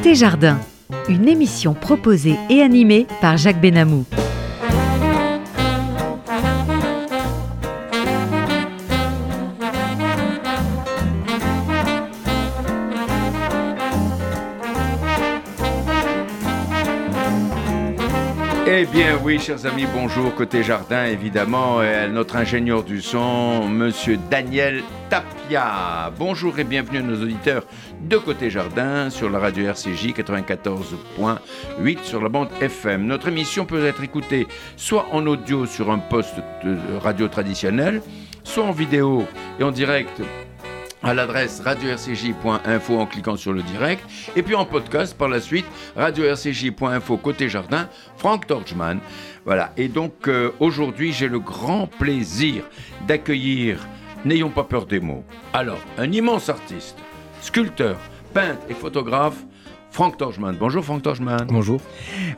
Côté Jardin, une émission proposée et animée par Jacques Benamou. Oui, chers amis, bonjour. Côté jardin, évidemment, notre ingénieur du son, monsieur Daniel Tapia. Bonjour et bienvenue à nos auditeurs de Côté Jardin sur la radio RCJ 94.8 sur la bande FM. Notre émission peut être écoutée soit en audio sur un poste radio traditionnel, soit en vidéo et en direct à l'adresse radio-rcj.info en cliquant sur le direct, et puis en podcast par la suite, radio-rcj.info côté jardin, Frank Torchman. Voilà, et donc euh, aujourd'hui j'ai le grand plaisir d'accueillir, n'ayons pas peur des mots, alors un immense artiste, sculpteur, peintre et photographe, Franck Torchman. Bonjour Franck Torchman. Bonjour.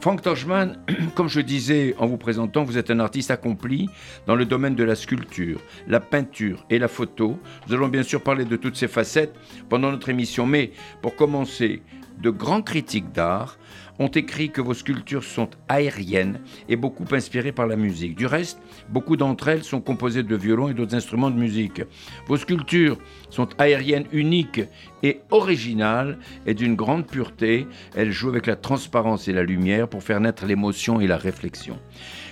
Franck Torchman, comme je disais en vous présentant, vous êtes un artiste accompli dans le domaine de la sculpture, la peinture et la photo. Nous allons bien sûr parler de toutes ces facettes pendant notre émission, mais pour commencer, de grands critiques d'art ont écrit que vos sculptures sont aériennes et beaucoup inspirées par la musique. Du reste, beaucoup d'entre elles sont composées de violons et d'autres instruments de musique. Vos sculptures sont aériennes uniques et originales et d'une grande pureté. Elles jouent avec la transparence et la lumière pour faire naître l'émotion et la réflexion.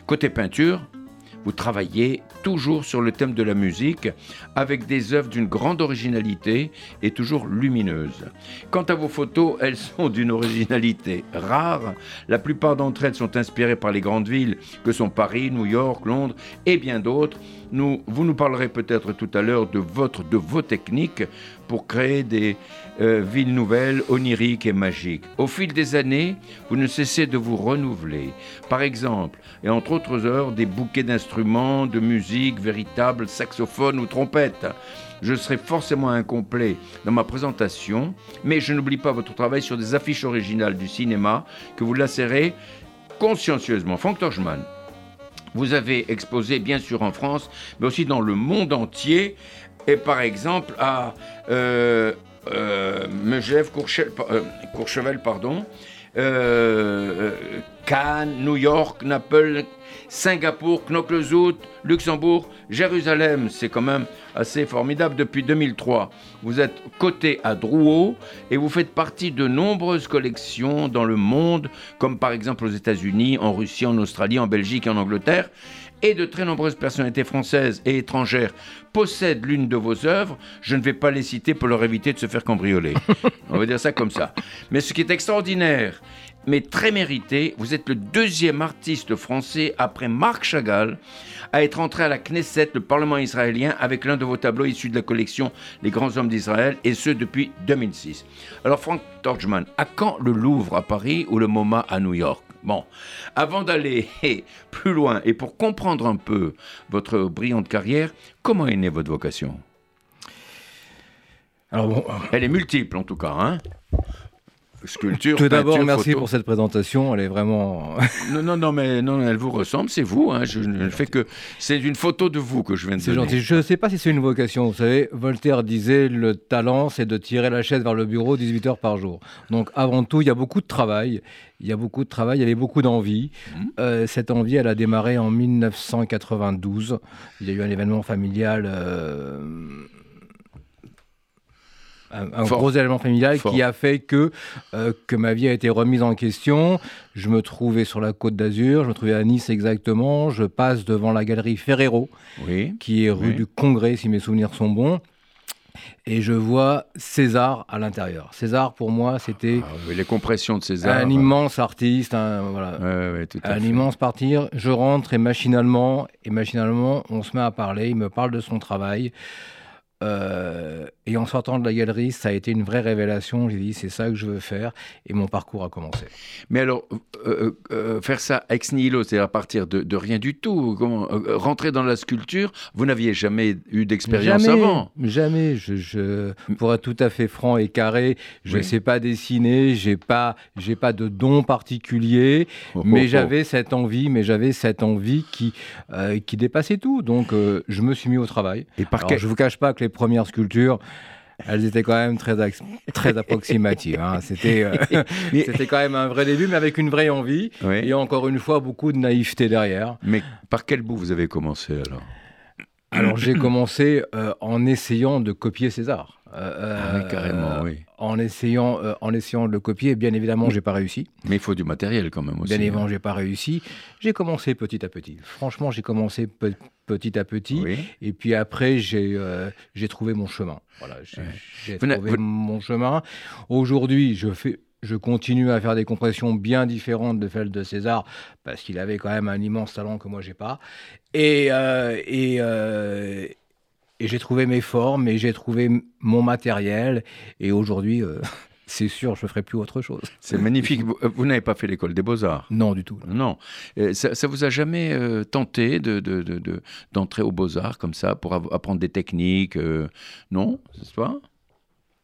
Côté peinture, vous travaillez toujours sur le thème de la musique avec des œuvres d'une grande originalité et toujours lumineuses. Quant à vos photos, elles sont d'une originalité rare. La plupart d'entre elles sont inspirées par les grandes villes que sont Paris, New York, Londres et bien d'autres. Nous, vous nous parlerez peut-être tout à l'heure de, de vos techniques pour créer des euh, villes nouvelles, oniriques et magiques. Au fil des années, vous ne cessez de vous renouveler. Par exemple, et entre autres heures, des bouquets d'instruments, de musique, véritables saxophones ou trompettes. Je serai forcément incomplet dans ma présentation, mais je n'oublie pas votre travail sur des affiches originales du cinéma que vous lacérez consciencieusement. Frank Torchman, vous avez exposé bien sûr en France, mais aussi dans le monde entier, et par exemple à euh, euh, euh, Courchevel, pardon, euh, Cannes, New York, Naples, Singapour, Knokke-le-Zout, Luxembourg, Jérusalem. C'est quand même assez formidable depuis 2003. Vous êtes coté à Drouot et vous faites partie de nombreuses collections dans le monde, comme par exemple aux États-Unis, en Russie, en Australie, en Belgique et en Angleterre et de très nombreuses personnalités françaises et étrangères possèdent l'une de vos œuvres, je ne vais pas les citer pour leur éviter de se faire cambrioler. On va dire ça comme ça. Mais ce qui est extraordinaire, mais très mérité, vous êtes le deuxième artiste français après Marc Chagall à être entré à la Knesset, le Parlement israélien, avec l'un de vos tableaux issus de la collection Les grands hommes d'Israël, et ce depuis 2006. Alors Frank Torchman, à quand le Louvre à Paris ou le MoMA à New York? Bon, avant d'aller plus loin et pour comprendre un peu votre brillante carrière, comment est née votre vocation? Alors bon, Elle est multiple en tout cas, hein? Sculpture. Tout d'abord, merci pour cette présentation. Elle est vraiment. non, non, non, mais non, elle vous ressemble, c'est vous. Hein. Je ne fais que. C'est une photo de vous que je viens de C'est gentil. Je ne sais pas si c'est une vocation. Vous savez, Voltaire disait le talent, c'est de tirer la chaise vers le bureau 18 heures par jour. Donc, avant tout, il y a beaucoup de travail. Il y a beaucoup de travail, il y avait beaucoup d'envie. Mmh. Euh, cette envie, elle a démarré en 1992. Il y a eu un événement familial. Euh, un, gros élément familial qui a fait que, euh, que ma vie a été remise en question. Je me trouvais sur la côte d'Azur, je me trouvais à Nice exactement. Je passe devant la galerie Ferrero, qui est rue du Congrès, si mes souvenirs sont bons. Et je vois César à l'intérieur. César, pour moi, c'était. Ah, les compressions de César. Un immense artiste, un, voilà, un immense partir. Je rentre et machinalement, et machinalement, on se met à parler. Il me parle de son travail. Euh, et en sortant de la galerie, ça a été une vraie révélation. J'ai dit, c'est ça que je veux faire. Et mon parcours a commencé. Mais alors, euh, euh, faire ça ex nihilo, c'est à partir de, rien du tout. Comment, rentrer dans la sculpture, vous n'aviez jamais eu d'expérience avant Jamais. Je, je, pour être tout à fait franc et carré, je ne sais pas dessiner, j'ai pas, j'ai pas de don particulier, oh, mais oh, oh. j'avais cette envie, mais j'avais cette envie qui, qui dépassait tout. Donc, je me suis mis au travail. Et par Je vous cache pas que les premières sculptures, elles étaient quand même très, très approximatives. Hein. C'était, euh, c'était quand même un vrai début, mais avec une vraie envie. Et encore une fois, beaucoup de naïveté derrière. Mais par quel bout vous avez commencé alors? Alors j'ai commencé euh, en essayant de copier César. Euh, ah oui, carrément, oui. En essayant, en essayant de le copier, bien évidemment, j'ai pas réussi. Mais il faut du matériel quand même aussi. Bien évidemment, hein. j'ai pas réussi. J'ai commencé petit à petit. Franchement, j'ai commencé petit à petit. Et puis après, j'ai j'ai trouvé mon chemin. Voilà, j'ai trouvé mon chemin. Aujourd'hui, je fais je continue à faire des compressions bien différentes de celles de César parce qu'il avait quand même un immense talent que moi j'ai pas. Et, euh, euh, et, j'ai trouvé mes formes et j'ai trouvé mon matériel. Et aujourd'hui, euh, c'est sûr, je ne ferai plus autre chose. C'est magnifique. Vous, n'avez pas fait l'école des beaux-arts? Non, du tout. Non. Ça, ça vous a jamais tenté d'entrer de, de, aux beaux-arts comme ça pour apprendre des techniques Non, c'est pas?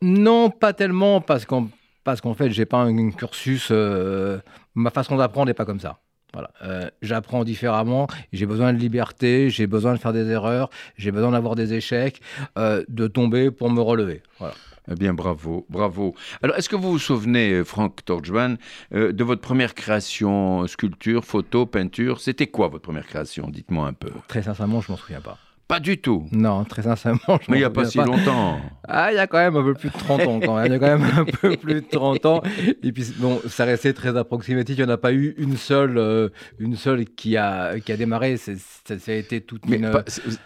Non, pas tellement parce qu'on parce qu'en fait, j'ai pas un, cursus. Euh, ma façon d'apprendre n'est pas comme ça. Voilà. Euh, j'apprends différemment, j'ai besoin de liberté, j'ai besoin de faire des erreurs, j'ai besoin d'avoir des échecs, euh, de tomber pour me relever. Voilà. Eh bien, bravo, bravo. Alors, est-ce que vous vous souvenez, Franck Torjman, de votre première création, sculpture, photo, peinture? C'était quoi votre première création? Dites-moi un peu. Très sincèrement, je m'en souviens pas. Pas du tout. Non, très sincèrement. Je Mais il n'y a pas si longtemps. Ah, il y a quand même un peu plus de 30 ans. Quand même. Il y a quand même un peu plus de 30 ans. Et puis, bon, ça restait très approximatif. Il n'y en a pas eu une seule, euh, une seule qui, a, qui a démarré. ça, a été toute une,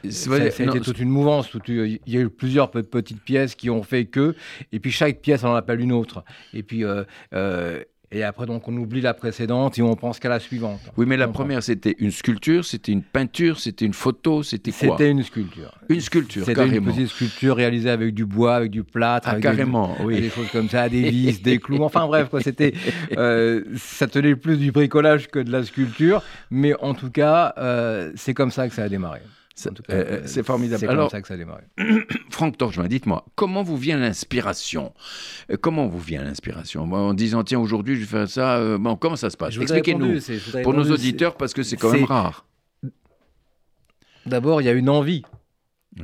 ça, a été toute une mouvance. il y a eu plusieurs petites pièces qui ont fait que. Et puis, chaque pièce, on en appelle une autre. Et puis, euh, euh, et après, donc, on oublie la précédente et on pense qu'à la suivante. Oui, mais la première, c'était une sculpture, c'était une peinture, c'était une photo, c'était quoi? C'était une sculpture. Une sculpture, C'était une petite sculpture réalisée avec du bois, avec du plâtre. Ah, carrément, des, oui. Des choses comme ça, des vis, des clous. Enfin bref, quoi, c'était, euh, ça tenait plus du bricolage que de la sculpture. Mais en tout cas, euh, c'est comme ça que ça a démarré. Euh, c'est formidable. C'est comme ça que ça a démarré. Franck Torchman, dites-moi, comment vous vient l'inspiration? Euh, Comment vous vient l'inspiration? En disant, tiens, aujourd'hui, je vais faire ça. Euh, bon, comment ça se passe? Expliquez-nous. Pour nos auditeurs, parce que c'est quand même rare. D'abord, il y a une envie.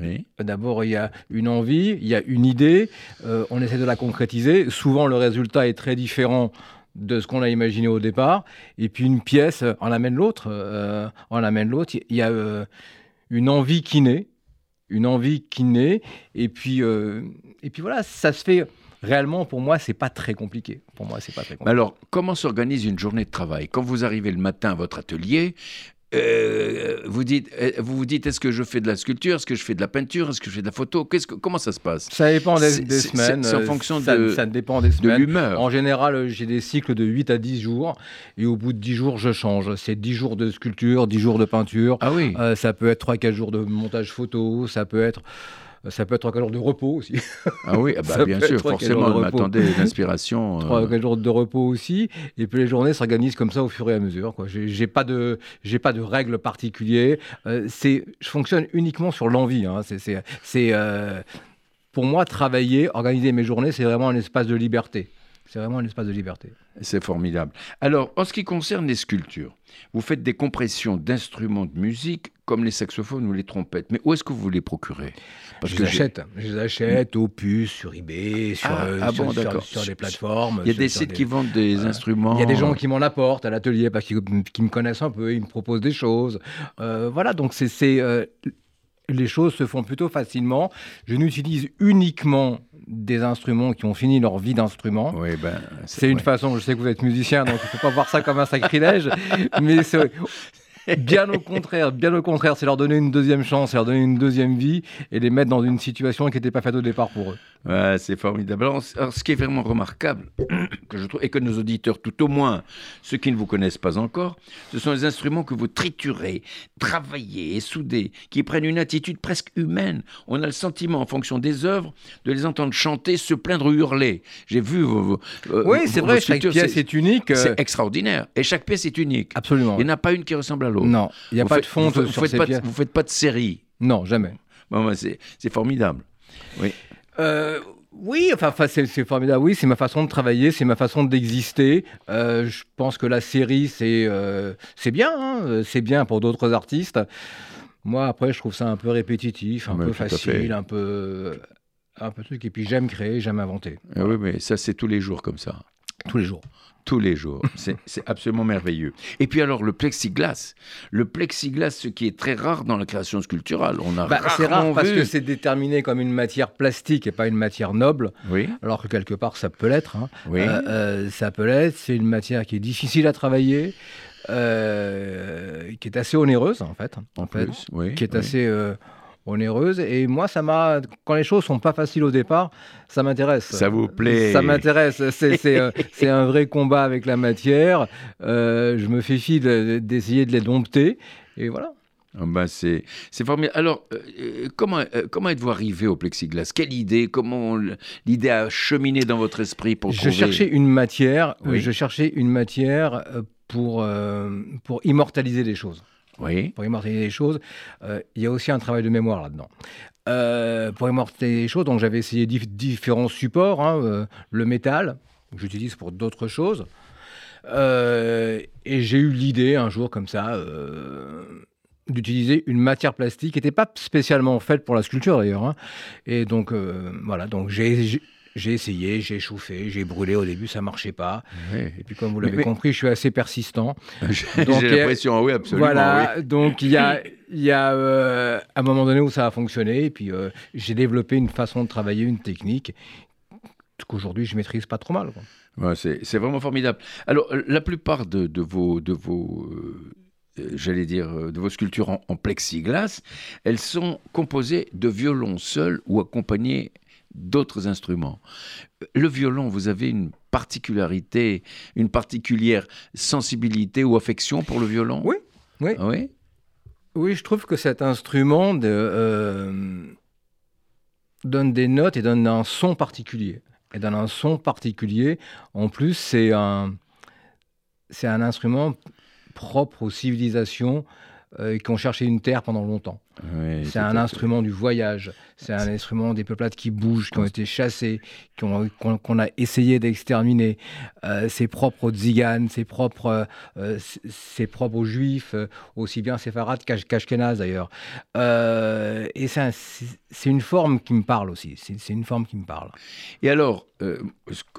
Oui. D'abord, il y a une envie, il y a une idée, on essaie de la concrétiser. Souvent, le résultat est très différent de ce qu'on a imaginé au départ. Et puis, une pièce en amène l'autre. en amène l'autre. Il y a une envie qui naît, une envie qui naît, et puis, euh, et puis voilà, ça se fait réellement, pour moi, c'est pas très compliqué. Pour moi, c'est pas très compliqué. Alors, comment s'organise une journée de travail? Quand vous arrivez le matin à votre atelier, euh, vous dites, euh, vous vous dites, est-ce que je fais de la sculpture, est-ce que je fais de la peinture, est-ce que je fais de la photo? Qu'est-ce que, Comment ça se passe? Ça dépend des, semaines. C'est en fonction de, ça dépend des semaines. de l'humeur. En général, j'ai des cycles de 8 à 10 jours, et au bout de 10 jours, je change. C'est 10 jours de sculpture, 10 jours de peinture. Ah oui. Euh, ça peut être 3-4 jours de montage photo, ça peut être ça peut être 3 jours de repos aussi. Ah oui, ah bah, bien sûr, forcément, on attendait l'inspiration. 3 euh... jours de repos aussi. Et puis les journées s'organisent comme ça au fur et à mesure. Je n'ai pas, de, pas de règles particulières. Euh, je fonctionne uniquement sur l'envie. Hein. C'est, euh, pour moi, travailler, organiser mes journées, c'est vraiment un espace de liberté. C'est vraiment un espace de liberté. C'est formidable. Alors, en ce qui concerne les sculptures, vous faites des compressions d'instruments de musique comme les saxophones ou les trompettes. Mais où est-ce que vous les procurez? Parce je, que les achète. je les achète au puce, sur eBay, sur, ah, euh, ah sur, des plateformes. Il y a des sites qui vendent des instruments. Il y a des gens qui m'en apportent à l'atelier parce qu'ils me connaissent un peu, ils me proposent des choses. Euh, voilà, donc c'est euh, les choses se font plutôt facilement. Je n'utilise uniquement des instruments qui ont fini leur vie d'instrument. Oui, ben, c'est une façon, je sais que vous êtes musicien, donc il ne faut pas voir ça comme un sacrilège, mais Bien au contraire, bien au contraire, c'est leur donner une deuxième chance, c'est leur donner une deuxième vie et les mettre dans une situation qui n'était pas faite au départ pour eux. Ouais, c'est formidable. Alors, ce qui est vraiment remarquable, que je trouve, et que nos auditeurs, tout au moins ceux qui ne vous connaissent pas encore, ce sont les instruments que vous triturez, travaillez et soudez, qui prennent une attitude presque humaine. On a le sentiment, en fonction des œuvres, de les entendre chanter, se plaindre, hurler. J'ai vu vos, euh, Oui, c'est vrai, chaque pièce est, unique. C'est euh, extraordinaire. Et chaque pièce est unique. Absolument. Il n'y en a pas une qui ressemble à l'autre. Non, il n'y a pas de fonte vous, sur faites pas vous faites pas de série. Non, jamais. Bon, c'est formidable. Oui. Euh, oui, enfin, c'est formidable. Oui, c'est ma façon de travailler, c'est ma façon d'exister. Euh, je pense que la série, c'est euh, bien, hein, c'est bien pour d'autres artistes. Moi, après, je trouve ça un peu répétitif, un peu facile, un peu un peu truc. Et puis j'aime créer, j'aime inventer. Ah oui, mais ça, c'est tous les jours comme ça. Tous les jours tous les jours. C'est absolument merveilleux. Et puis alors le plexiglas. Le plexiglas, ce qui est très rare dans la création sculpturale. On a bah, C'est rare parce que c'est déterminé comme une matière plastique et pas une matière noble. Oui. Alors que quelque part ça peut l'être. Hein. Oui. Euh, euh, ça peut l'être. C'est une matière qui est difficile à travailler. Euh, qui est assez onéreuse en fait, en, fait, oui, qui est assez onéreuse. Et moi, ça m'a, quand les choses sont pas faciles au départ, ça m'intéresse. Ça vous plaît Ça m'intéresse. C'est euh, un vrai combat avec la matière. Euh, je me fais fi d'essayer de, les dompter. Et voilà. Bah c'est formidable. Alors, euh, comment, comment êtes-vous arrivé au plexiglas? Quelle idée? Comment l'idée a cheminé dans votre esprit pour Je cherchais une matière. Je cherchais une matière pour, pour immortaliser les choses oui. pour immortaliser les choses. Euh, il y a aussi un travail de mémoire là-dedans. Euh, pour immortaliser les choses, donc j'avais essayé différents supports, hein, euh, le métal, que j'utilise pour d'autres choses. et j'ai eu l'idée un jour comme ça d'utiliser une matière plastique qui n'était pas spécialement faite pour la sculpture d'ailleurs. Hein. Et donc voilà, donc j'ai j'ai essayé, j'ai chauffé, j'ai brûlé au début, ça marchait pas. Et puis comme vous l'avez compris, je suis assez persistant. j'ai l'impression, oui, absolument. Voilà, donc il y a, y a euh, un moment donné où ça a fonctionné, et puis euh, j'ai développé une façon de travailler, une technique qu'aujourd'hui je maîtrise pas trop mal. Ouais, c'est vraiment formidable. Alors la plupart de, vos, de vos euh, j'allais dire, de vos sculptures en, en, plexiglas, elles sont composées de violons seuls ou accompagnés d'autres instruments. Le violon, vous avez une particularité, une particulière sensibilité ou affection pour le violon? Oui, oui. Ah oui, oui je trouve que cet instrument euh, donne des notes et donne un son particulier. Et donne un son particulier. En plus, c'est un, c'est un instrument propre aux civilisations euh, qui ont cherché une terre pendant longtemps. C'est un instrument du voyage, c'est un instrument des peuplades qui bougent, qui ont été chassés, qu'on a essayé d'exterminer. Euh, c'est propre aux tziganes, c'est propre, euh, propre aux juifs, aussi bien séfarades qu'ashkénazes d'ailleurs. et c'est une forme qui me parle aussi, c'est une forme qui me parle. Et alors,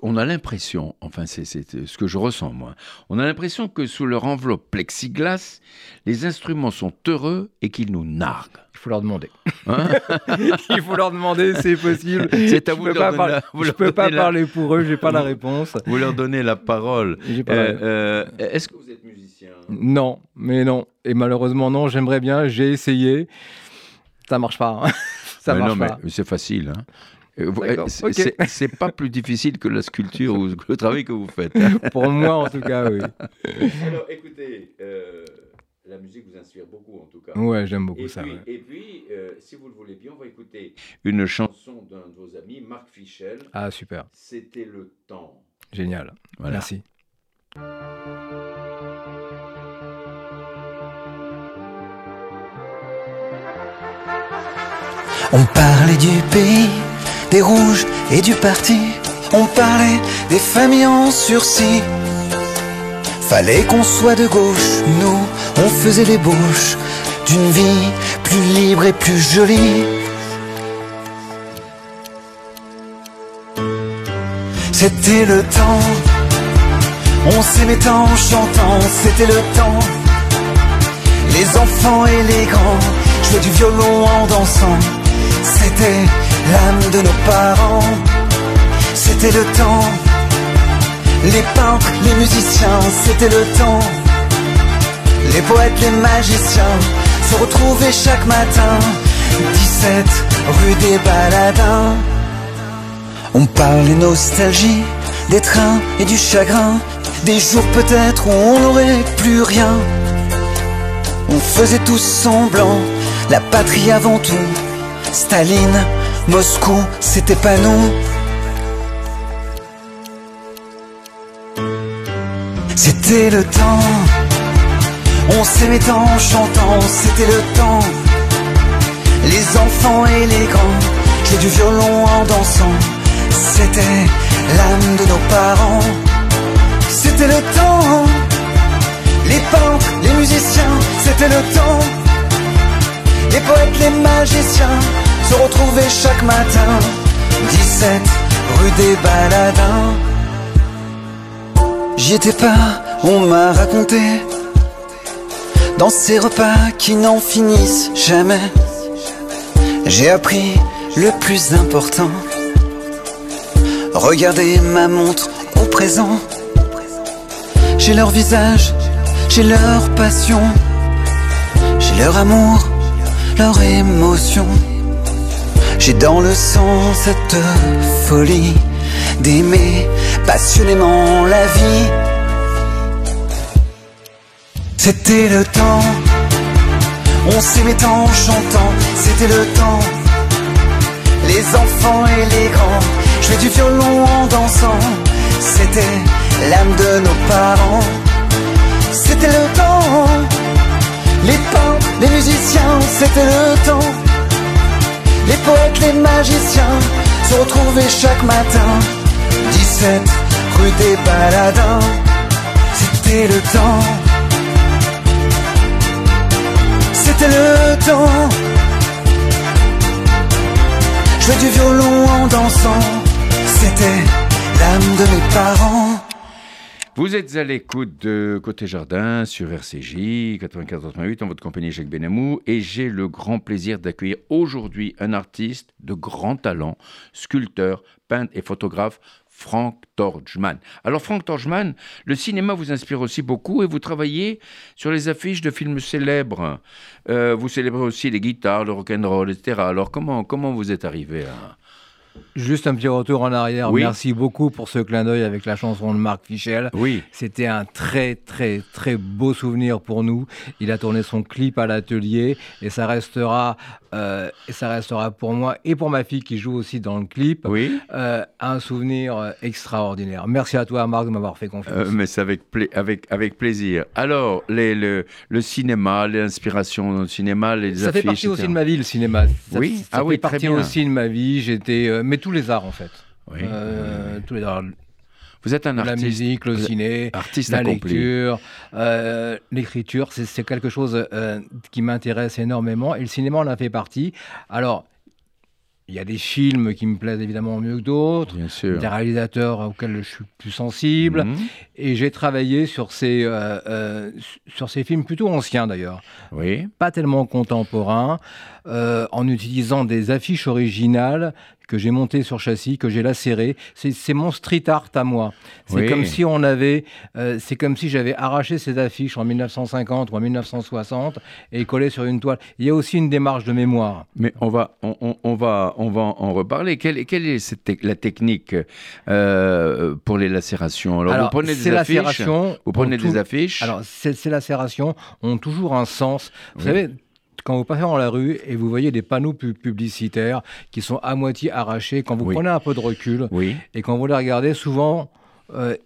on a l'impression, enfin c'est ce que je ressens moi, on a l'impression que sous leur enveloppe plexiglas, les instruments sont heureux et qu'ils nous Il faut leur demander. Hein Il faut leur demander, c'est possible. C'est à vous je peux pas, je peux pas parler pour eux, j'ai pas la réponse. Vous leur donnez la parole. Euh, euh, est-ce que vous êtes musicien? Non, mais non. Et malheureusement non. J'aimerais bien. J'ai essayé. Ça marche pas. Hein. Ça mais marche non, pas. Mais c'est facile. Hein. Euh, c'est pas plus difficile que la sculpture ou le travail que vous faites. Pour moi, en tout cas, oui. Alors, écoutez, la musique vous inspire beaucoup en tout cas. Ouais, j'aime beaucoup ça. Et puis, euh, si vous le voulez bien, on va écouter une chanson d'un de vos amis, Marc Fichel. Ah, super. C'était le temps. Génial. Merci. On parlait du pays, des rouges et du parti. On parlait des familles en sursis. Fallait qu'on soit de gauche, nous, on faisait les bouches d'une vie plus libre et plus jolie. C'était le temps, on s'aimait en chantant, c'était le temps. Les enfants et les grands jouaient du violon en dansant, c'était l'âme de nos parents, c'était le temps les peintres, les musiciens, c'était le temps. Les poètes, les magiciens se retrouvaient chaque matin. 17 rue des Baladins. On parlait nostalgie, des trains et du chagrin. Des jours peut-être où on n'aurait plus rien. On faisait tous semblant, la patrie avant tout. Staline, Moscou, c'était pas nous. C'était le temps, on s'aimait en chantant, c'était le temps. Les enfants et les grands jouaient du violon en dansant, c'était l'âme de nos parents. C'était le temps, les peintres, les musiciens, c'était le temps. Les poètes, les magiciens se retrouvaient chaque matin. 17 rue des Baladins. J'y étais pas, on m'a raconté. Dans ces repas qui n'en finissent jamais, j'ai appris le plus important. Regardez ma montre au présent. J'ai leur visage, j'ai leur passion, j'ai leur amour, leur émotion. J'ai dans le sang cette folie d'aimer passionnément la vie. C'était le temps, on s'aimait en chantant, c'était le temps. Les enfants et les grands, jouaient du violon en dansant, c'était l'âme de nos parents. C'était le temps, les peintres, les musiciens, c'était le temps. Les poètes, les magiciens se retrouvaient chaque matin. 17 rue des Baladins, c'était le temps. C'était le temps. Jouer du violon en dansant, c'était l'âme de mes parents. Vous êtes à l'écoute de Côté Jardin sur RCJ 94.8 en votre compagnie Jacques Benamou et j'ai le grand plaisir d'accueillir aujourd'hui un artiste de grand talent, sculpteur, peintre et photographe, Frank Torgman. Alors Frank Torgman, le cinéma vous inspire aussi beaucoup et vous travaillez sur les affiches de films célèbres. Euh, vous célébrez aussi les guitares, le rock'n'roll, etc. Alors comment, comment vous êtes arrivé à... Juste un petit retour en arrière. Merci beaucoup pour ce clin d'œil avec la chanson de Marc Fichel. Oui. C'était un très, très, très beau souvenir pour nous. Il a tourné son clip à l'atelier et ça restera, euh, et ça restera pour moi et pour ma fille qui joue aussi dans le clip oui. Euh, un souvenir euh, extraordinaire. Merci à toi, Marc, de m'avoir fait confiance. mais c'est avec, avec, avec plaisir. Alors, les, le, le cinéma, l'inspiration dans le cinéma, les ça affiches. Ça fait partie aussi de ma vie, le cinéma. Ça, oui, ça ah fait oui, partie aussi de ma vie. J'étais mais tous les arts en fait. Oui, oui. Tous les arts. Vous êtes un artiste. La musique, le ciné, artiste la accompli. lecture. Euh, L'écriture, c'est quelque chose euh, qui m'intéresse énormément et le cinéma en a fait partie. Alors, il y a des films qui me plaisent évidemment mieux que d'autres, des réalisateurs auxquels je suis plus sensible, Mhm. mmh. et j'ai travaillé sur ces, euh, euh, sur ces films plutôt anciens d'ailleurs, oui. pas tellement contemporains, euh, en utilisant des affiches originales que j'ai montées sur châssis, que j'ai lacérées. C'est mon street art à moi. C'est Oui. comme si on avait, euh, c'est comme si j'avais arraché ces affiches en 1950 ou en 1960 et collé sur une toile. Il y a aussi une démarche de mémoire. Mais on va, on, on- on va, on va en reparler. Quelle, quelle est cette la technique euh, pour les lacérations? Alors, vous prenez des affiches. Vous prenez des tout- affiches. Alors, ces, ces lacérations ont toujours un sens. Vous Oui. savez, quand vous passez dans la rue et vous voyez des panneaux pu- publicitaires qui sont à moitié arrachés, quand vous Oui. prenez un peu de recul oui. et quand vous les regardez, souvent, euh,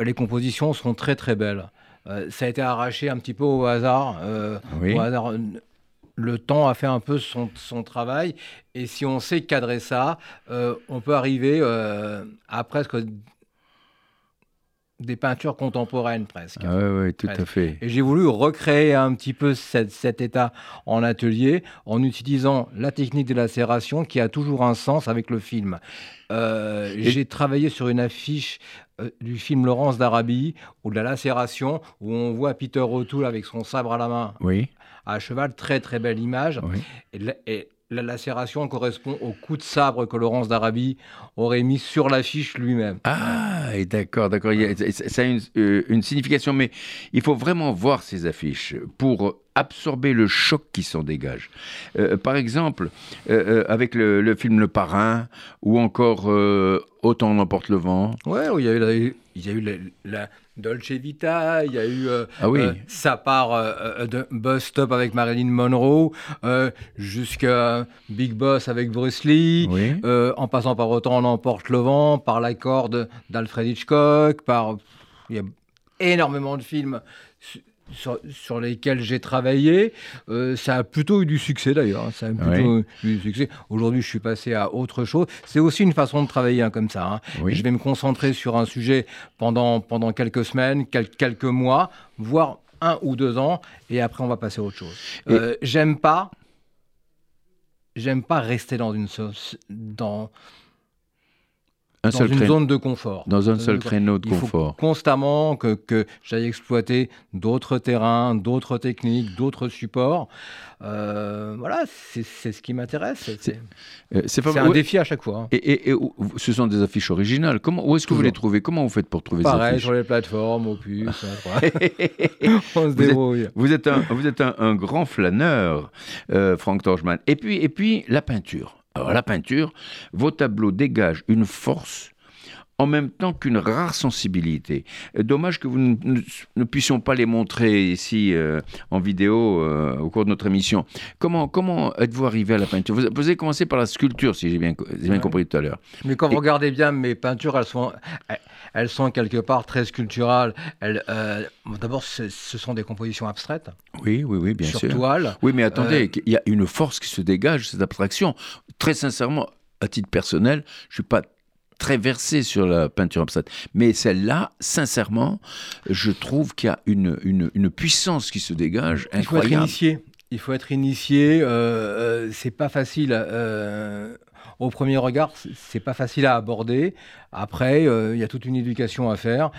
les compositions sont très très belles. Euh, ça a été arraché un petit peu au hasard. euh, Oui. au hasard. Le temps a fait un peu son, son travail. Et si on sait cadrer ça, euh, on peut arriver euh, à presque des peintures contemporaines presque. Ah oui, oui, tout à fait. Et j'ai voulu recréer un petit peu cette- cet état en atelier en utilisant la technique de lacération qui a toujours un sens avec le film. Euh, j'ai travaillé sur une affiche euh, du film Laurence d'Arabie ou de la lacération où on voit Peter O'Toole avec son sabre à la main Oui, à cheval, très très belle image. oui. Et la lacération correspond au coup de sabre que Laurence d'Arabie aurait mis sur l'affiche lui-même. Ah, et d'accord, d'accord. Ça a une, euh, une signification, mais il faut vraiment voir ces affiches pour absorber le choc qui s'en dégage. Euh, par exemple, euh, avec le, le film Le Parrain, ou encore euh, Autant n'emporte le vent. Ouais, où il y a eu la, il y a eu la, la Dolce Vita, il y a eu euh, Ah oui. euh, part euh, de Bus Stop avec Marilyn Monroe, jusqu'à Big Boss avec Bruce Lee, Oui. en passant par Autant on emporte le vent, par La corde d'Alfred Hitchcock, par il y a énormément de films sur, sur lesquels j'ai travaillé. Euh, ça a plutôt eu du succès d'ailleurs. hein. Ça a plutôt eu du succès. Aujourd'hui, je suis passé à autre chose. C'est aussi une façon de travailler hein, comme ça. hein. Oui. Je vais me concentrer sur un sujet pendant, pendant quelques semaines, quel- quelques mois, voire un ou deux ans, et après on va passer à autre chose. Euh, j'aime pas, j'aime pas rester dans une sauce, dans un dans une zone de confort. Dans un seul créneau de confort. constamment que, que j'aille exploiter d'autres terrains, d'autres techniques, d'autres supports. Euh, voilà, c'est ce qui m'intéresse. C'est euh, un défi à chaque fois. Hein. Et, ce sont des affiches originales. Comment, où est-ce que vous les trouvez? Comment vous faites pour trouver Pareil, ces affiches? sur les plateformes, Opus. On se débrouille. Vous êtes, un, vous êtes un, grand flâneur, euh, Franck Torchman. Et puis, et puis, la peinture. Alors la peinture, vos tableaux dégagent une force en même temps qu'une rare sensibilité. Euh, dommage que vous ne, puissions pas les montrer ici euh, en vidéo euh, au cours de notre émission. Comment, comment êtes-vous arrivé à la peinture? Vous, avez commencé par la sculpture, si j'ai bien, bien compris tout à l'heure. Mais quand vous regardez bien mes peintures, elles sont, elles sont quelque part très sculpturales. D'abord, ce sont des compositions abstraites. Oui, oui, oui, bien sûr. Sur toile. Oui, mais attendez, il y a une force qui se dégage, cette abstraction. Très sincèrement, à titre personnel, je suis pas très versé sur la peinture abstraite. Mais celle-là, sincèrement, je trouve qu'il y a une, une, puissance qui se dégage incroyable. Il faut être initié. Il faut être initié. Euh, euh c'est pas facile. Euh, au premier regard, c'est pas facile à aborder. Après, euh, il y a toute une éducation à faire.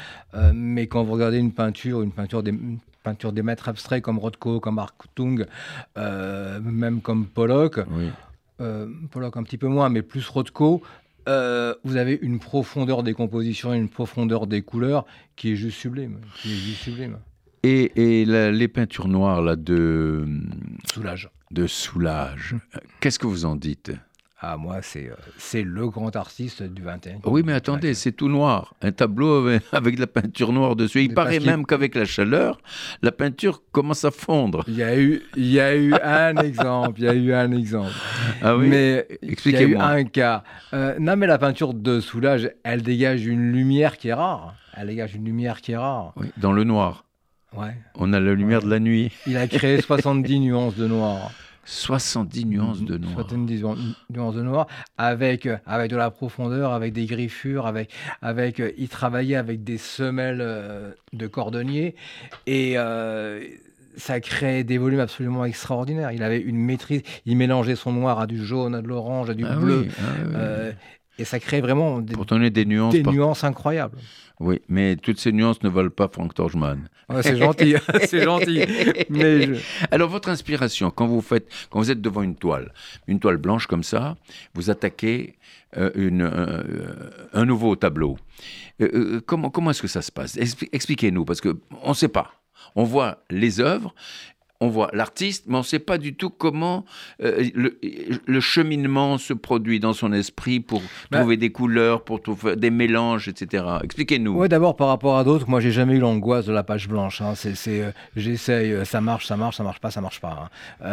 mais quand vous regardez une peinture, une peinture des, peinture des maîtres abstraits comme Rothko, comme Artung, même comme Pollock, Pollock un petit peu moins, mais plus Rothko, euh, vous avez une profondeur des compositions, une profondeur des couleurs qui est juste sublime. Qui est juste sublime. Et, les peintures noires là, de Soulage. De Soulage. Qu'est-ce que vous en dites? Ah, moi, c'est, euh, c'est le grand artiste du 21 Oui, mais attendez, c'est tout noir. Un tableau avec, de la peinture noire dessus. Il paraît même qu'avec la chaleur, la peinture commence à fondre. Il y a eu, il y a eu un exemple. Il y a eu un exemple. Ah oui? Mais Expliquez-moi. Il y a eu un cas. Euh, non, mais la peinture de Soulage, elle dégage une lumière qui est rare. Elle dégage une lumière qui est rare. Oui, dans le noir. Ouais. On a la lumière de la nuit. Il a créé 70 nuances de noir. 70 nuances de noir. 70 nuances de noir, avec, avec de la profondeur, avec des griffures, avec, avec, il travaillait avec des semelles euh, de cordonnier, et euh, ça créait des volumes absolument extraordinaires. Il avait une maîtrise, il mélangeait son noir à du jaune, à de l'orange, à du ah bleu. Ah euh, et ça crée vraiment des, des nuances, des nuances incroyables. Oui, mais toutes ces nuances ne valent pas Frank Torchman. c'est gentil, c'est gentil. Mais Alors votre inspiration, quand vous faites, quand vous êtes devant une toile, une toile blanche comme ça, vous attaquez euh, une, un nouveau tableau. Euh, euh, comment comment est-ce que ça se passe? Expliquez-nous, parce que on ne sait pas. On voit les œuvres on voit l'artiste, mais on ne sait pas du tout comment euh, le, cheminement se produit dans son esprit pour bah trouver des couleurs, pour trouver des mélanges, etc. Expliquez-nous. Oui, d'abord par rapport à d'autres, moi j'ai jamais eu l'angoisse de la page blanche. Hein. C'est, euh, j'essaye, euh, ça marche, ça marche, ça marche pas, ça marche pas. Hein.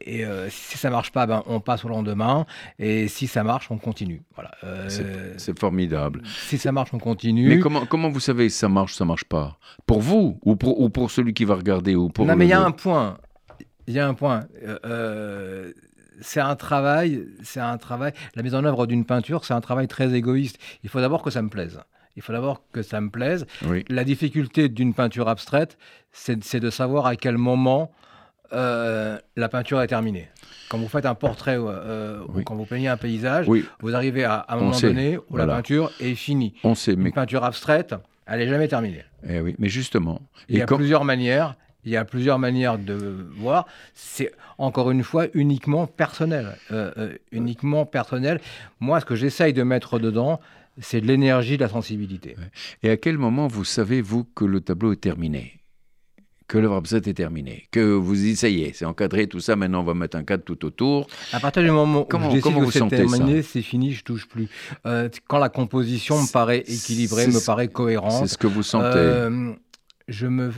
et si ça marche pas, ben, on passe au lendemain. Et si ça marche, on continue. Voilà. C'est, formidable. Si ça marche, on continue. Mais comment, comment vous savez si ça marche, ça marche pas? Pour vous ou pour, ou pour celui qui va regarder ou pour Non, mais il y a un point. Il y a un point. Euh, euh, c'est un travail, c'est un travail. La mise en œuvre d'une peinture, c'est un travail très égoïste. Il faut d'abord que ça me plaise. Il faut d'abord que ça me plaise. La difficulté d'une peinture abstraite, c'est de savoir à quel moment euh, la peinture est terminée. Quand vous faites un portrait ou quand vous peignez un paysage, vous arrivez à, un moment donné où la peinture est finie. On sait, mais... Une peinture abstraite, elle n'est jamais terminée. Eh oui, mais justement. Il y a plusieurs manières il y a plusieurs manières de voir. C'est encore une fois uniquement personnel. Euh, euh, uniquement personnel. Moi, ce que j'essaye de mettre dedans, c'est de l'énergie, de la sensibilité. Et à quel moment vous savez, vous, que le tableau est terminé? Que l'œuvre abstraite est terminée, que vous essayez, c'est encadré, tout ça, maintenant on va mettre un cadre tout autour. À partir du moment comment, où comment vous c'est terminé, c'est fini, je touche plus. Euh, quand la composition me paraît équilibrée, me paraît cohérente. C'est ce que vous sentez. Je me,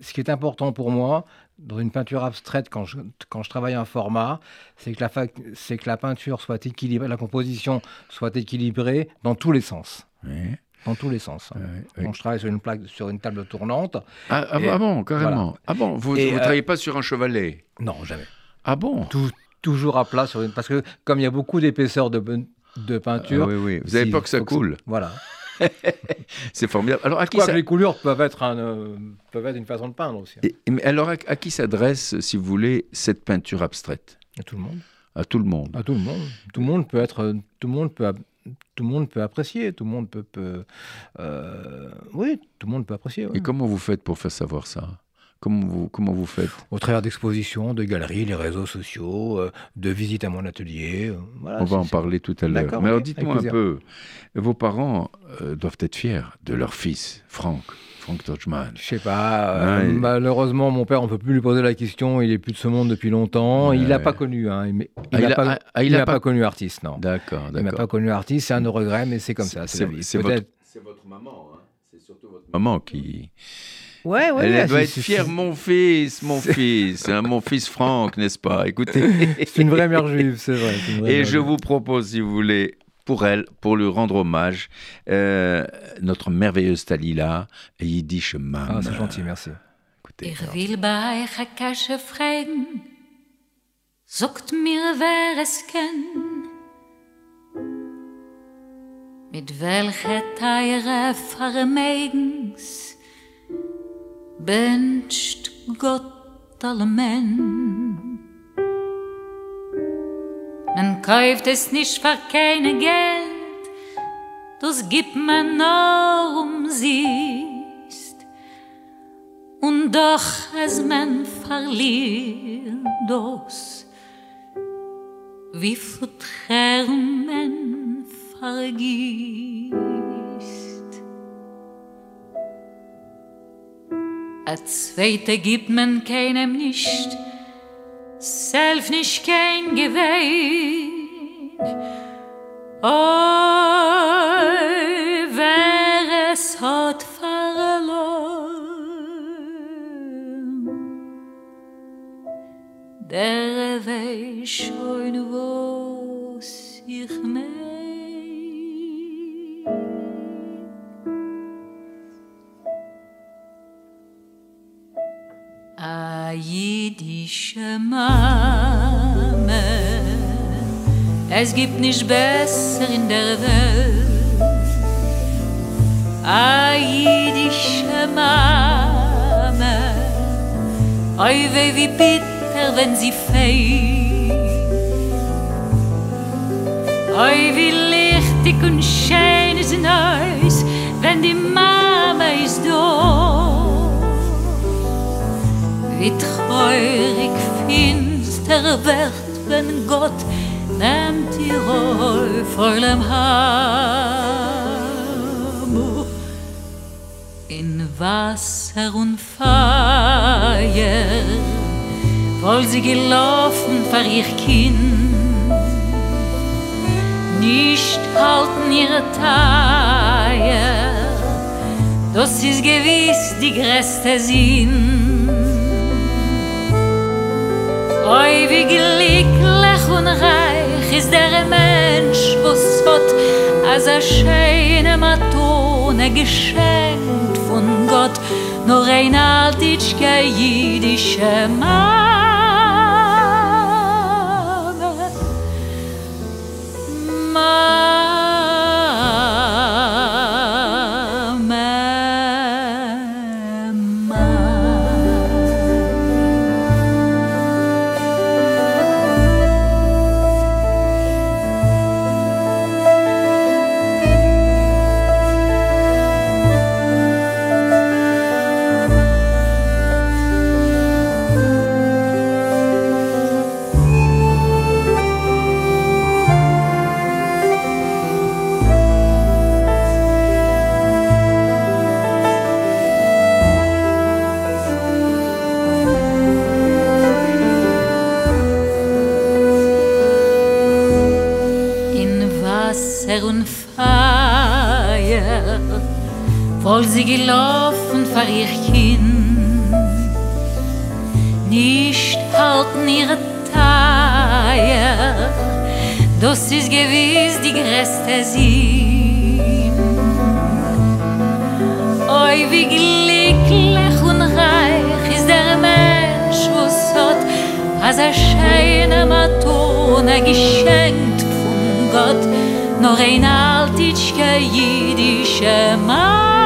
ce qui est important pour moi, dans une peinture abstraite, quand je, quand je travaille un format, c'est que, la c'est que la peinture soit équilibrée, la composition soit équilibrée dans tous les sens. Dans tous les sens. Quand je travaille sur une plaque, sur une table tournante. Ah, ah, ah bon, carrément. Ah bon, vous ne euh, travaillez pas sur un chevalet? Non, jamais. Ah bon? Toujours à plat sur une. Parce que comme il y a beaucoup d'épaisseur de, de peinture. oui, oui. Vous avez peur que ça coule. Voilà. C'est formidable. Alors, à qui ça... les couleurs peuvent être, euh, peuvent être une façon de peindre aussi. Hein. mais alors, à, qui s'adresse, si vous voulez, cette peinture abstraite? À tout le monde. À tout le monde. À tout le monde. Tout le monde peut être, tout le monde peut tout le monde peut apprécier, tout le monde peut, oui, tout le monde peut apprécier. Et comment vous faites pour faire savoir ça? Comment vous, comment vous faites? Au travers d'expositions, de galeries, les réseaux sociaux, euh, de visites à mon atelier. Euh, On va en parler tout à l'heure. Mais alors dites-moi un peu, vos parents euh, doivent être fiers de leur fils, Franck. Frank Dodgeman. Je sais pas. malheureusement, mon père, on peut plus lui poser la question. Il est plus de ce monde depuis longtemps. Il n'a pas connu. Hein, il ah, n'a pas, ah, pas, connu artiste, non. D'accord, Il n'a pas connu artiste. C'est un de regrets, mais c'est comme ça. C'est votre, votre, maman. Hein. C'est surtout votre maman qui Ouais, ouais, Elle doit être fière, mon fils, mon fils, hein, mon fils Franck, n'est-ce pas? Écoutez. c'est une vraie mère juive, c'est vrai. Et je vous propose, si vous voulez, pour elle, pour lui rendre hommage, euh, notre merveilleuse Talila, Yiddish Mam. Ah, c'est gentil, merci. Écoutez. Ich will bei Chakasche fragen, sagt mir, wer es kennt. Mit welcher Teire vermeigens wünscht Gott alle Men. Man kauft es nicht für keine Geld, das gibt man nur um siehst. Und doch es man verliert das, wie verträgen man vergisst. A zweite gibt man keinem nicht, self nicht kein Gewein. Oh, wer es hat verloren, der weiß schon, was jidische Mame. Es gibt nicht besser in der Welt. A jidische Mame. Oi weh wie bitter, wenn sie fehlt. Oi wie lichtig und schön ist in Eis, wenn die Mama ist da. Wie treurig finster wird, wenn Gott nimmt die Roll voll im Hamu. In Wasser und Feier voll sie gelaufen vor ihr Kind. Nicht halten ihre Teier, das ist gewiss die größte Sinn. Oy wie glick lech un reich is der Mensch, wo's fort as a scheine matone geschenkt von Gott, nur ein altitschke jidische Mann. Sie gelaufen vor ihr Kind. Nicht halten ihre Teier, das ist gewiss die größte Sinn. Oi, wie glücklich und reich ist der Mensch, was hat als er scheine Matone geschenkt von Gott, noch ein altitschke jüdische Mann.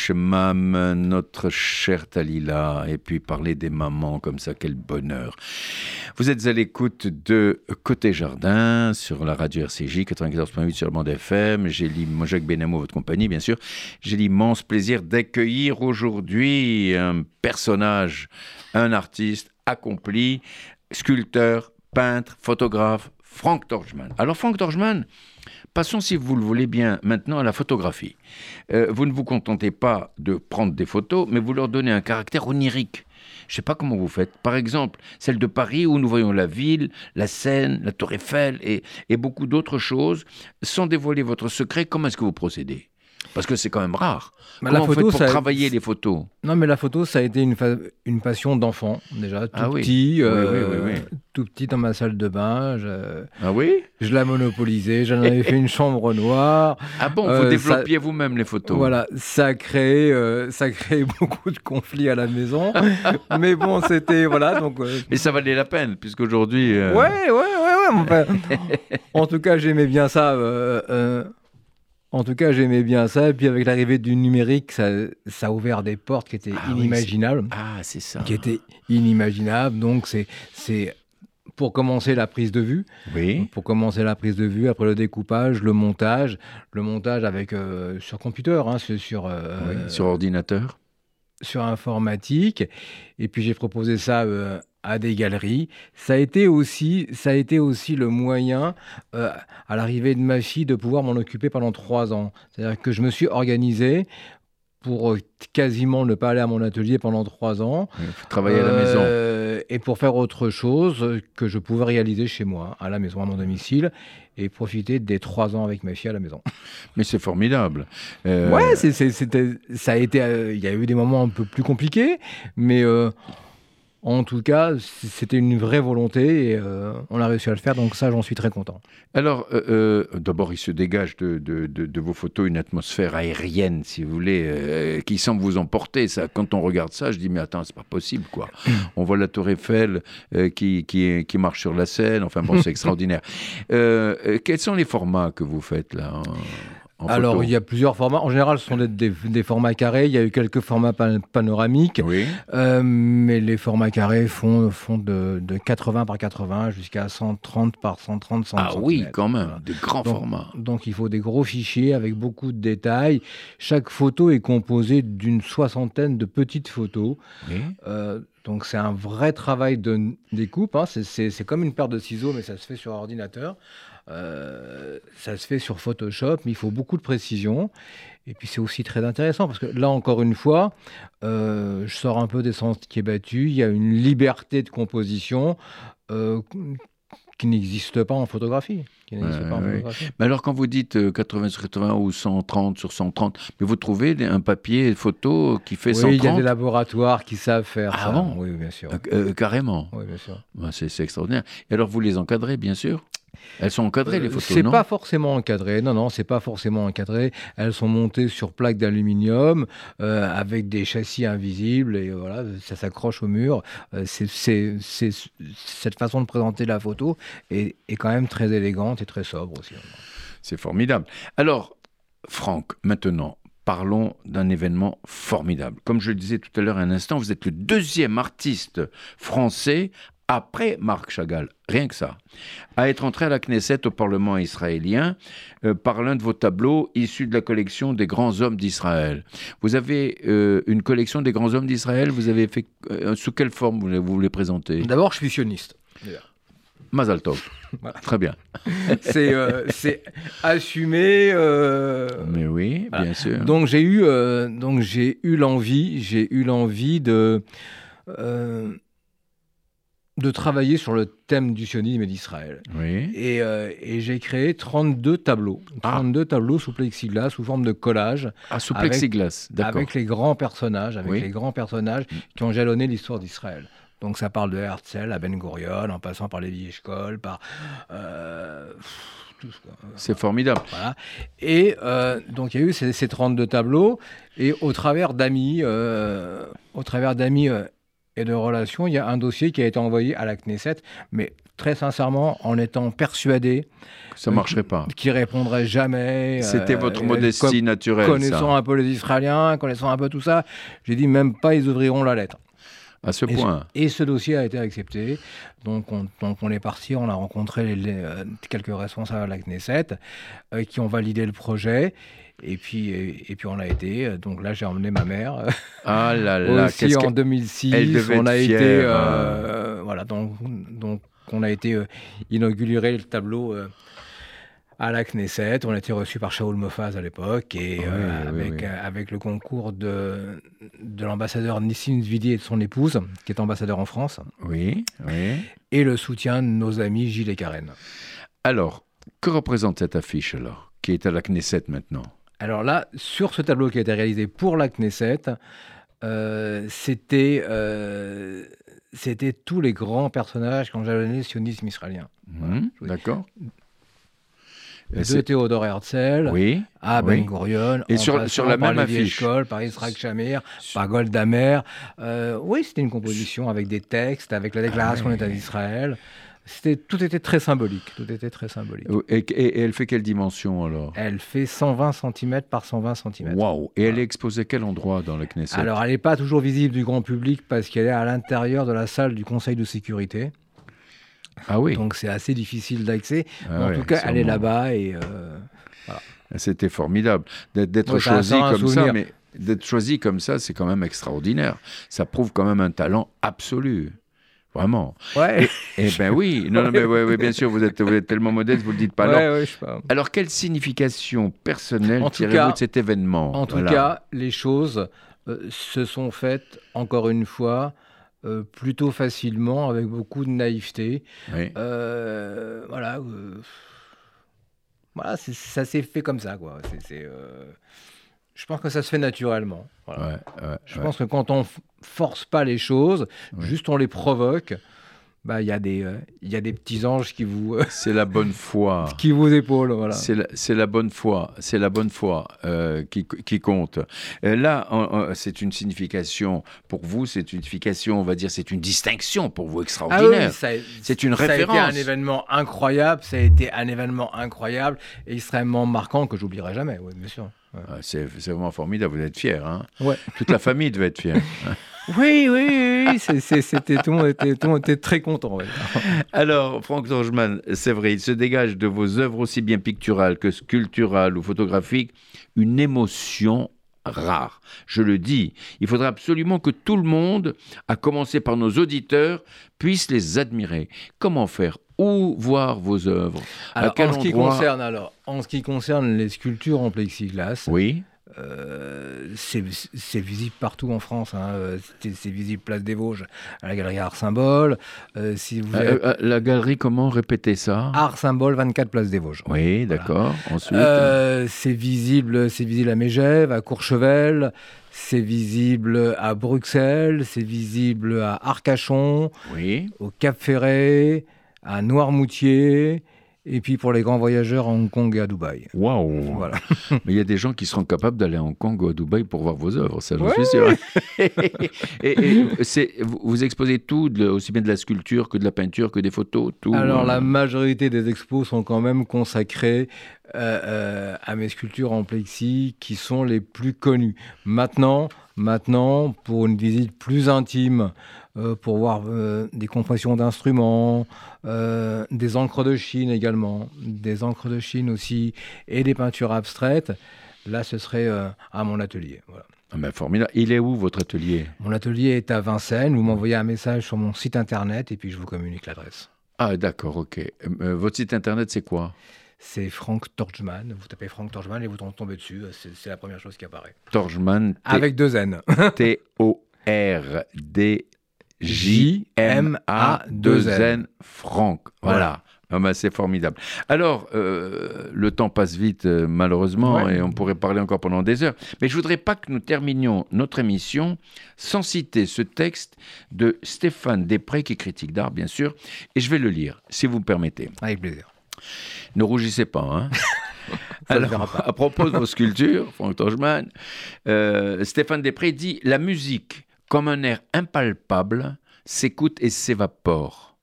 Yiddish Mam, notre chère Talila, et puis parler des mamans comme ça, quel bonheur. Vous êtes à l'écoute de Côté Jardin sur la radio RCJ 94.8 sur le bande FM. J'ai Jacques Benamo, votre compagnie, bien sûr. J'ai l'immense plaisir d'accueillir aujourd'hui un personnage, un artiste accompli, sculpteur, peintre, photographe, Frank Torchman. Alors Frank Torchman, Passons, si vous le voulez bien, maintenant à la photographie. Euh, vous ne vous contentez pas de prendre des photos, mais vous leur donnez un caractère onirique. Je ne sais pas comment vous faites. Par exemple, celle de Paris où nous voyons la ville, la Seine, la Tour Eiffel et, et beaucoup d'autres choses. Sans dévoiler votre secret, comment est-ce que vous procédez? Parce que c'est quand même rare. Comment la photo, vous faites pour travailler les photos Non, mais la photo, ça a été une, une passion d'enfant, déjà, tout ah petit. Euh, tout petit dans ma salle de bain. Je, ah oui? Je la monopolisais, j'en avais fait une chambre noire. Ah bon, vous euh, développiez vous-même les photos Voilà, ça a, créé, euh, ça a créé beaucoup de conflits à la maison. mais bon, c'était. Voilà, donc. mais ça valait la peine, puisqu'aujourd'hui. Ouais, ouais, ouais, ouais. en tout cas, j'aimais bien ça. En tout cas, j'aimais bien ça. Et puis avec l'arrivée du numérique, ça, ça, a ouvert des portes qui étaient ah inimaginables. ah, c'est ça. Qui étaient inimaginables. Donc c'est, pour commencer la prise de vue. Oui. Pour commencer la prise de vue, après le découpage, le montage, le montage avec euh, sur computer, hein, sur euh, sur ordinateur, sur informatique. Et puis j'ai proposé ça euh, à des galeries. Ça a été aussi, ça a été aussi le moyen, euh, à l'arrivée de ma fille, de pouvoir m'en occuper pendant trois ans. C'est-à-dire que je me suis organisé pour euh, quasiment ne pas aller à mon atelier pendant trois ans. travailler à la maison. Euh, et pour faire autre chose que je pouvais réaliser chez moi, à la maison, à mon domicile, et profiter des trois ans avec ma fille à la maison. Mais c'est formidable. Ouais, c'était, ça a été. Il y a eu des moments un peu plus compliqués, mais en tout cas, c'était une vraie volonté et euh, on a réussi à le faire, donc ça, j'en suis très content. Alors, euh, euh, d'abord, il se dégage de, vos photos une atmosphère aérienne, si vous voulez, qui semble vous emporter. Ça, quand on regarde ça, je dis, mais attends, c'est pas possible, quoi. on voit la Tour Eiffel qui, qui, qui, marche sur la Seine, enfin bon, c'est extraordinaire. quels sont les formats que vous faites là alors, il y a plusieurs formats. En général, ce sont des, formats carrés. Il y a eu quelques formats panoramiques. Oui. Euh, mais les formats carrés font, font de, 80 par 80 jusqu'à 130 par 130 cm. Ah oui, quand même, des grands formats. Donc, il faut des gros fichiers avec beaucoup de détails. Chaque photo est composée d'une soixantaine de petites photos. Oui. Euh, donc c'est un vrai travail de découpe. Hein. C'est comme une paire de ciseaux, mais ça se fait sur ordinateur. Euh, ça se fait sur Photoshop, mais il faut beaucoup de précision. Et puis c'est aussi très intéressant parce que là encore une fois, euh, je sors un peu des sentiers battus. Il y a une liberté de composition euh, qui n'existe pas en photographie. Mais alors quand vous dites 80 sur 80 ou 130 sur 130, mais vous trouvez un papier photo qui fait oui, 130 il y a des laboratoires qui savent faire ah ça. oui, bien sûr. carrément. Oui, bien sûr. c'est extraordinaire. Et alors vous les encadrez, bien sûr? Elles sont encadrées, les euh, photos, C'est pas forcément encadré. Non, non, c'est pas forcément encadré. Elles sont montées sur plaques d'aluminium euh, avec des châssis invisibles et voilà, ça s'accroche au mur. Euh, c'est, cette façon de présenter la photo est, est, quand même très élégante et très sobre aussi. C'est formidable. Alors, Franck, maintenant, parlons d'un événement formidable. Comme je le disais tout à l'heure un instant, vous êtes le deuxième artiste français après Marc Chagall, rien que ça, à être entré à la Knesset au Parlement israélien euh, par l'un de vos tableaux issus de la collection des grands hommes d'Israël. Vous avez euh, une collection des grands hommes d'Israël, vous avez fait euh, sous quelle forme vous, vous les présentez? D'abord, je suis sioniste. Mazal Tov. Très bien. c'est assumé. Mais oui, bien sûr. Donc j'ai eu donc j'ai eu l'envie j'ai eu l'envie de de travailler sur le thème du sionisme et d'Israël. Oui. Et, euh, et j'ai créé 32 tableaux. 32 ah. tableaux sous plexiglas, sous forme de collage. Ah, sous plexiglas, d'accord. Avec les grands personnages, avec les grands personnages qui ont jalonné l'histoire d'Israël. Donc ça parle de Herzl à Ben Gurion, en passant par les Eshkol, par... Euh, C'est formidable. Voilà. Et euh, donc il y a eu ces, 32 tableaux, et au travers d'amis, au travers d'amis et de relations, il y a un dossier qui a été envoyé à la Knesset, mais très sincèrement, en étant persuadé ça marcherait pas, qui répondrait jamais. C'était votre modestie naturelle. Connaissant un peu les Israéliens, connaissant un peu tout ça, j'ai dit même pas ils ouvriront la lettre. À ce point. et ce dossier a été accepté. Donc on, donc on est parti, on a rencontré les, quelques responsables à la Knesset qui ont validé le projet. Et puis, et, puis on a été. Donc là, j'ai emmené ma mère. Ah là là. Aussi en 2006, on a été. Euh, voilà, donc, donc on a été euh, inauguré le tableau. Euh, à la Knesset. On a été reçu par Shaoul Mofaz à l'époque et avec, avec le concours de, de l'ambassadeur Nissim Zvidi et de son épouse, qui est ambassadeur en France. Oui, oui. Et le soutien de nos amis Gilles et Karen. Alors, que représente cette affiche alors, qui est à la Knesset maintenant? Alors là, sur ce tableau qui a été réalisé pour la Knesset, euh, c'était euh, c'était tous les grands personnages quand j'avais le sionisme israélien. Mhm, d'accord. De Théodore Herzl oui, à Ben Gurion, et sur, sur la même affiche, par Israël Shamir, par Goldamer. Euh, oui, c'était une composition avec des textes, avec la déclaration ah, d'État d'Israël tout était très symbolique. Tout était très symbolique. Et, elle fait quelle dimension alors? Elle fait 120 cm par 120 cm. Waouh Et elle est exposée à quel endroit dans la Knesset? Alors, elle n'est pas toujours visible du grand public parce qu'elle est à l'intérieur de la salle du Conseil de sécurité. Ah oui. Donc c'est assez difficile d'accès. Ah en tout cas, elle est là-bas et euh, C'était formidable d'être choisi comme ça, mais d'être choisi comme ça, c'est quand même extraordinaire. Ça prouve quand même un talent absolu. Vraiment. Ouais. Eh ben oui. Non, non, mais ouais, bien sûr, vous êtes, vous êtes tellement modeste, vous le dites pas. alors, ouais, je pas. alors, quelle signification personnelle tirez-vous de cet événement? En tout cas, les choses euh, se sont faites, encore une fois, euh, plutôt facilement, avec beaucoup de naïveté. Oui. Euh, voilà. voilà, ça s'est fait comme ça, quoi. C'est je pense que ça se fait naturellement. je pense que quand on force pas les choses, juste on les provoque, bah il y a des euh, y a des petits anges qui vous euh, c'est la bonne foi. qui vous épaulent voilà. C'est la, la, bonne foi c'est la bonne foi euh, qui, qui, compte. Là c'est une signification pour vous c'est une signification on va dire c'est une distinction pour vous extraordinaire. Ah c'est une référence ça a été un événement incroyable ça a été un événement incroyable et extrêmement marquant que j'oublierai jamais oui bien sûr. Ah, c'est vraiment formidable, vous êtes fier. Hein. Ouais. Toute la famille devait être fière. oui, oui, oui, c'était tout, le monde était, tout le monde était très content. Alors, Franck Dorjman, c'est vrai, il se dégage de vos œuvres aussi bien picturales que sculpturales ou photographiques une émotion rare. Je le dis, il faudrait absolument que tout le monde, à commencer par nos auditeurs, puisse les admirer. Comment faire? Où voir vos œuvres? Alors, en, ce qui concerne, alors, en ce qui concerne les sculptures en plexiglas, oui. Euh, c'est visible partout en France. Hein. C'est visible place des Vosges, à la galerie Art Symbole. Euh, si vous euh, euh, la galerie, comment répéter ça Art Symbole, 24 place des Vosges. Oui, d'accord. Ensuite, c'est visible, c'est visible à Mégève, à Courchevel. C'est visible à Bruxelles, c'est visible à Arcachon, oui. au Cap Ferret, à Noirmoutier, et puis pour les grands voyageurs à Hong Kong et à Dubaï. Waouh Voilà. Mais il y a des gens qui seront capables d'aller à Hong Kong ou à Dubaï pour voir vos œuvres, ça j'en suis sûr. et, vous exposez tout, aussi bien de la sculpture que de la peinture, que des photos, tout. Alors la majorité des expos sont quand même consacrées euh, euh, à mes sculptures en plexi qui sont les plus connues. Maintenant, maintenant pour une visite plus intime, euh, pour voir des compressions d'instruments, euh, des encres de Chine également, des encres de Chine aussi, et des peintures abstraites. Là, ce serait euh, à mon atelier. Voilà. Ah ben, formidable. Il est où votre atelier? Mon atelier est à Vincennes. Vous m'envoyez un message sur mon site internet et puis je vous communique l'adresse. Ah d'accord, ok. Euh, votre site internet, c'est quoi? C'est Frank Torjman. Vous tapez Frank Torjman et vous tombez dessus. C'est la première chose qui apparaît. Torjman. Avec deux N. T-O-R-D J-M-A-2-N Franck. Voilà. Ah bah, c'est formidable. Alors, euh, le temps passe vite, euh, malheureusement, et on pourrait parler encore pendant des heures. Mais je voudrais pas que nous terminions notre émission sans citer ce texte de Stéphane Després, qui est critique d'art, bien sûr, et je vais le lire, si vous me permettez. Avec plaisir. Ne rougissez pas, hein Alors, à propos de vos sculptures, Franck Torgeman, euh, Stéphane Després dit La musique comme un air impalpable, s'écoute et s'évapore.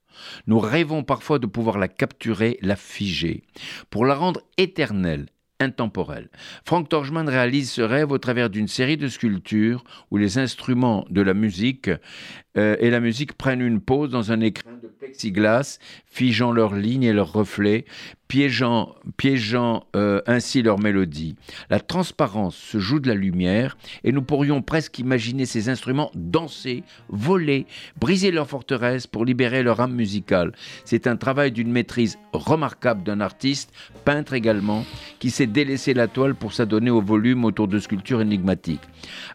Nous rêvons parfois de pouvoir la capturer, la figer, pour la rendre éternelle, intemporelle. Frank Torjman réalise ce rêve au travers d'une série de sculptures où les instruments de la musique euh, et la musique prennent une pause dans un écran de plexiglas, figeant leurs lignes et leurs reflets, piégeant, euh, ainsi leur mélodie. La transparence se joue de la lumière et nous pourrions presque imaginer ces instruments danser, voler, briser leur forteresse pour libérer leur âme musicale. C'est un travail d'une maîtrise remarquable d'un artiste, peintre également, qui s'est délaissé la toile pour s'adonner au volume autour de sculptures énigmatiques.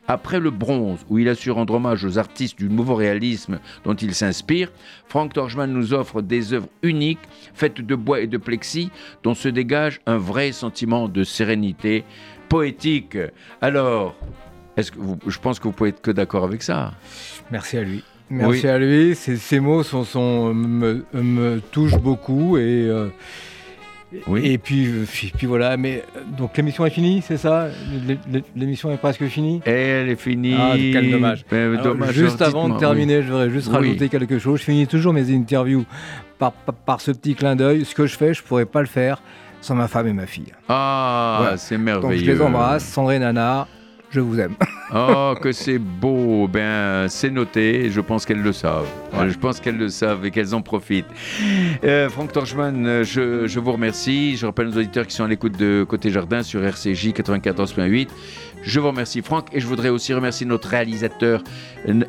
Après le bronze, où il a su rendre hommage aux artistes du nouveau réalisme dont il s'inspire, Frank Torjman nous offre des œuvres uniques, faites de bois et de plexi, dont se dégage un vrai sentiment de sérénité poétique. Alors, est-ce que je pense que vous pouvez être que d'accord avec ça. Merci à lui. Merci à lui. Ces, mots sont, me, touchent beaucoup et. Euh, oui. Et puis, euh, puis, voilà, mais euh, donc l'émission est finie, c'est ça? L'émission est presque finie? Elle est finie. Ah, quel dommage. juste avant de terminer, je voudrais juste rajouter quelque chose. Je finis toujours mes interviews par, par, ce petit clin d'œil. Ce que je fais, je pourrais pas le faire sans ma femme et ma fille. Ah, c'est merveilleux. Donc je les embrasse, Sandrine Nana je vous aime. oh, que c'est beau. Ben, c'est noté. Je pense qu'elles le savent. Je pense qu'elles le savent et qu'elles en profitent. Euh, Franck Torchman, euh, je, vous remercie. Je rappelle aux auditeurs qui sont à l'écoute de Côté Jardin sur RCJ 94.8. Je vous remercie, Franck. Et je voudrais aussi remercier notre réalisateur,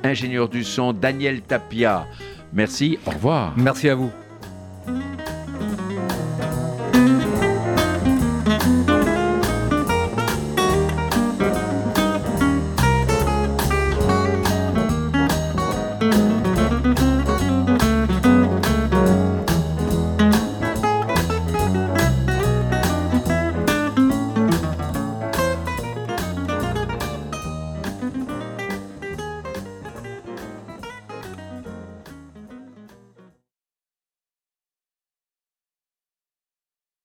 ingénieur du son, Daniel Tapia. Merci. Au revoir. Merci à vous.